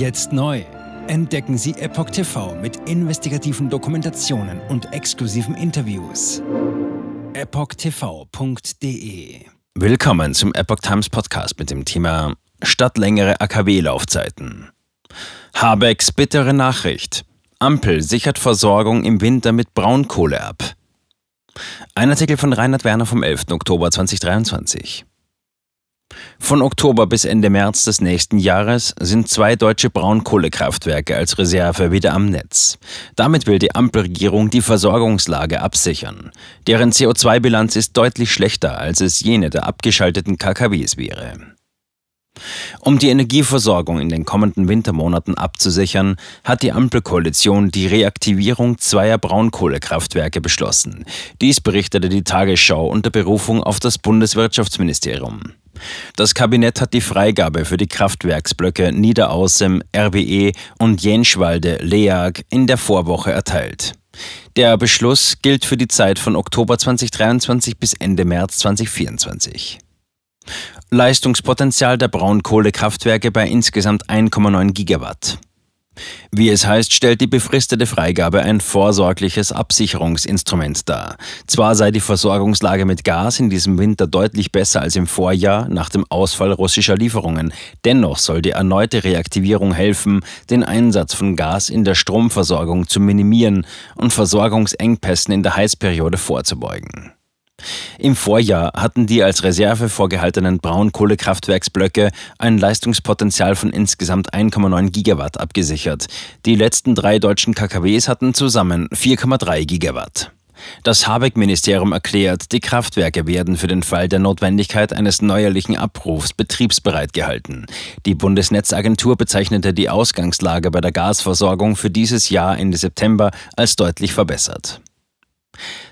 Jetzt neu. Entdecken Sie Epoch TV mit investigativen Dokumentationen und exklusiven Interviews. EpochTV.de Willkommen zum Epoch Times Podcast mit dem Thema Statt längere AKW-Laufzeiten. Habecks bittere Nachricht. Ampel sichert Versorgung im Winter mit Braunkohle ab. Ein Artikel von Reinhard Werner vom 11. Oktober 2023. Von Oktober bis Ende März des nächsten Jahres sind zwei deutsche Braunkohlekraftwerke als Reserve wieder am Netz. Damit will die Ampelregierung die Versorgungslage absichern. Deren CO2-Bilanz ist deutlich schlechter, als es jene der abgeschalteten KKWs wäre. Um die Energieversorgung in den kommenden Wintermonaten abzusichern, hat die Ampelkoalition die Reaktivierung zweier Braunkohlekraftwerke beschlossen. Dies berichtete die Tagesschau unter Berufung auf das Bundeswirtschaftsministerium. Das Kabinett hat die Freigabe für die Kraftwerksblöcke Niederaußem, RWE und Jenschwalde, Leag in der Vorwoche erteilt. Der Beschluss gilt für die Zeit von Oktober 2023 bis Ende März 2024. Leistungspotenzial der Braunkohlekraftwerke bei insgesamt 1,9 Gigawatt. Wie es heißt, stellt die befristete Freigabe ein vorsorgliches Absicherungsinstrument dar. Zwar sei die Versorgungslage mit Gas in diesem Winter deutlich besser als im Vorjahr nach dem Ausfall russischer Lieferungen, dennoch soll die erneute Reaktivierung helfen, den Einsatz von Gas in der Stromversorgung zu minimieren und Versorgungsengpässen in der Heizperiode vorzubeugen. Im Vorjahr hatten die als Reserve vorgehaltenen Braunkohlekraftwerksblöcke ein Leistungspotenzial von insgesamt 1,9 Gigawatt abgesichert. Die letzten drei deutschen KKWs hatten zusammen 4,3 Gigawatt. Das Habeck-Ministerium erklärt, die Kraftwerke werden für den Fall der Notwendigkeit eines neuerlichen Abrufs betriebsbereit gehalten. Die Bundesnetzagentur bezeichnete die Ausgangslage bei der Gasversorgung für dieses Jahr Ende September als deutlich verbessert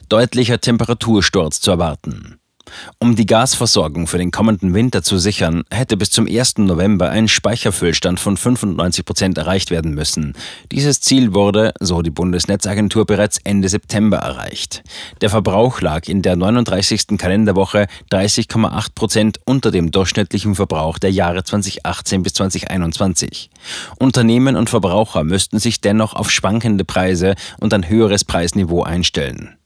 deutlicher Temperatursturz zu erwarten. Um die Gasversorgung für den kommenden Winter zu sichern, hätte bis zum 1. November ein Speicherfüllstand von 95 Prozent erreicht werden müssen. Dieses Ziel wurde, so die Bundesnetzagentur, bereits Ende September erreicht. Der Verbrauch lag in der 39. Kalenderwoche 30,8 Prozent unter dem durchschnittlichen Verbrauch der Jahre 2018 bis 2021. Unternehmen und Verbraucher müssten sich dennoch auf schwankende Preise und ein höheres Preisniveau einstellen.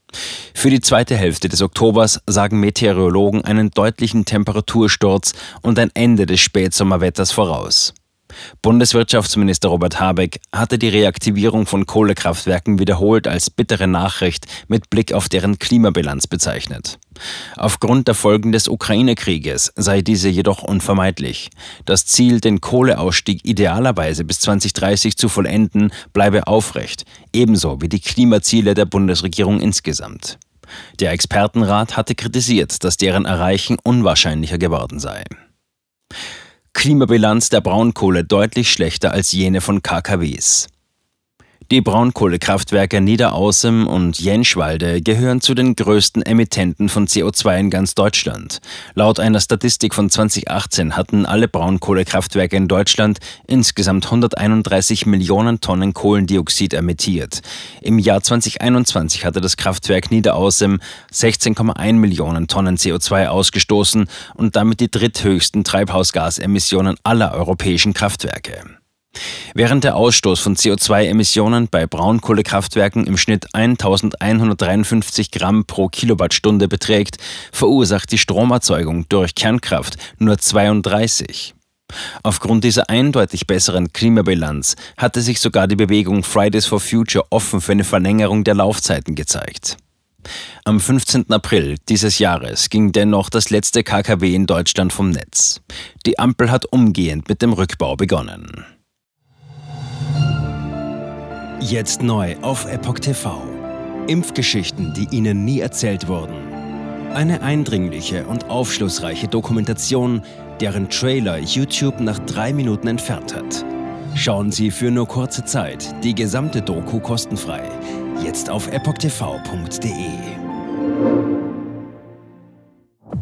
Für die zweite Hälfte des Oktobers sagen Meteorologen einen deutlichen Temperatursturz und ein Ende des Spätsommerwetters voraus. Bundeswirtschaftsminister Robert Habeck hatte die Reaktivierung von Kohlekraftwerken wiederholt als bittere Nachricht mit Blick auf deren Klimabilanz bezeichnet. Aufgrund der Folgen des Ukraine-Krieges sei diese jedoch unvermeidlich. Das Ziel, den Kohleausstieg idealerweise bis 2030 zu vollenden, bleibe aufrecht, ebenso wie die Klimaziele der Bundesregierung insgesamt. Der Expertenrat hatte kritisiert, dass deren Erreichen unwahrscheinlicher geworden sei. Klimabilanz der Braunkohle deutlich schlechter als jene von KKWs. Die Braunkohlekraftwerke Niederaußem und Jenschwalde gehören zu den größten Emittenten von CO2 in ganz Deutschland. Laut einer Statistik von 2018 hatten alle Braunkohlekraftwerke in Deutschland insgesamt 131 Millionen Tonnen Kohlendioxid emittiert. Im Jahr 2021 hatte das Kraftwerk Niederaußem 16,1 Millionen Tonnen CO2 ausgestoßen und damit die dritthöchsten Treibhausgasemissionen aller europäischen Kraftwerke. Während der Ausstoß von CO2-Emissionen bei Braunkohlekraftwerken im Schnitt 1153 Gramm pro Kilowattstunde beträgt, verursacht die Stromerzeugung durch Kernkraft nur 32. Aufgrund dieser eindeutig besseren Klimabilanz hatte sich sogar die Bewegung Fridays for Future offen für eine Verlängerung der Laufzeiten gezeigt. Am 15. April dieses Jahres ging dennoch das letzte KKW in Deutschland vom Netz. Die Ampel hat umgehend mit dem Rückbau begonnen. Jetzt neu auf Epoch TV. Impfgeschichten, die Ihnen nie erzählt wurden. Eine eindringliche und aufschlussreiche Dokumentation, deren Trailer YouTube nach drei Minuten entfernt hat. Schauen Sie für nur kurze Zeit die gesamte Doku kostenfrei. Jetzt auf epochtv.de.